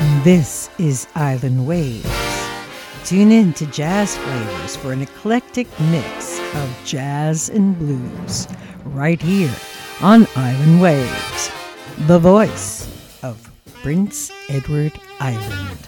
This is Island Waves. Tune in to Jazz Flavors for an eclectic mix of jazz and blues right here on Island Waves, the voice of Prince Edward Island.